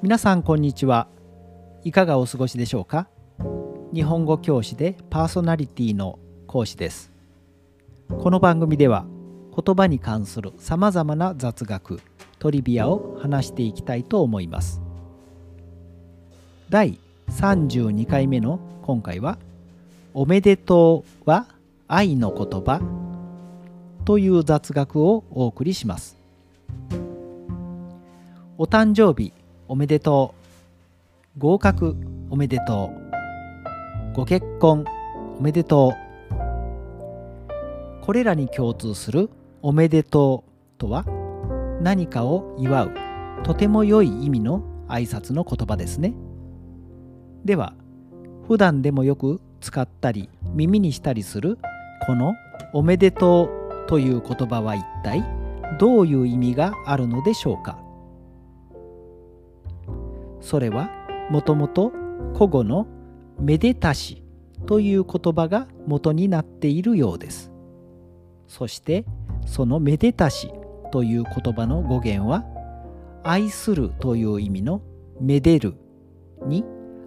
皆さんこんにちは。いかがお過ごしでしょうか？日本語教師でパーソナリティの講師です。この番組では言葉に関するさまざまな雑学トリビアを話していきたいと思います。第32回目の今回は「おめでとうは愛の言葉」という雑学をお送りします。お誕生日おめでとう。合格おめでとう。ご結婚おめでとう。これらに共通するおめでとうとは何かを祝う。とても良い意味の挨拶の言葉ですね。では普段でもよく使ったり耳にしたりするこのおめでとうという言葉は一体どういう意味があるのでしょうか？それはもともと古語のめでたしという言葉が元になっているようです。そしてそのめでたしという言葉の語源は愛するという意味のめでるに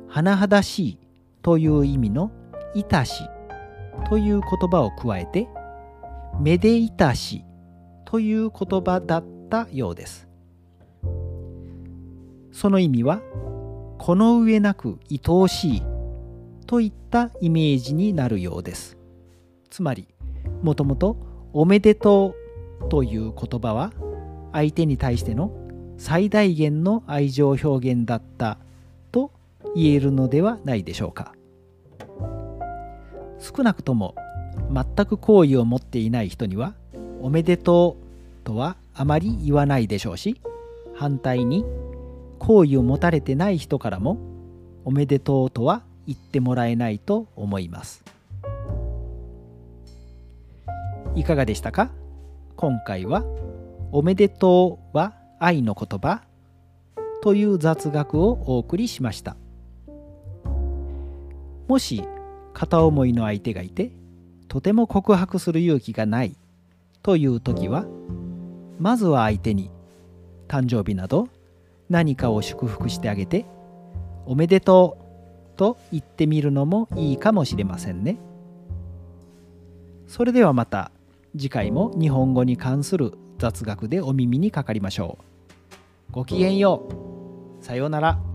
甚だしいという意味のいたしという言葉を加えてめでいたしという言葉だったようです。その意味はこの上なく愛おしいといったイメージになるようです。つまりもともとおめでとうという言葉は相手に対しての最大限の愛情表現だったと言えるのではないでしょうか。少なくとも全く好意を持っていない人にはおめでとうとはあまり言わないでしょうし反対に好意を持たれてない人からもおめでとうとは言ってもらえないと思います。いかがでしたか？今回はおめでとうは愛の言葉という雑学をお送りしました。もし片思いの相手がいてとても告白する勇気がないという時はまずは相手に誕生日など何かを祝福してあげておめでとうと言ってみるのもいいかもしれませんね。それではまた次回も日本語に関する雑学でお耳にかかりましょう。ごきげんよう。さようなら。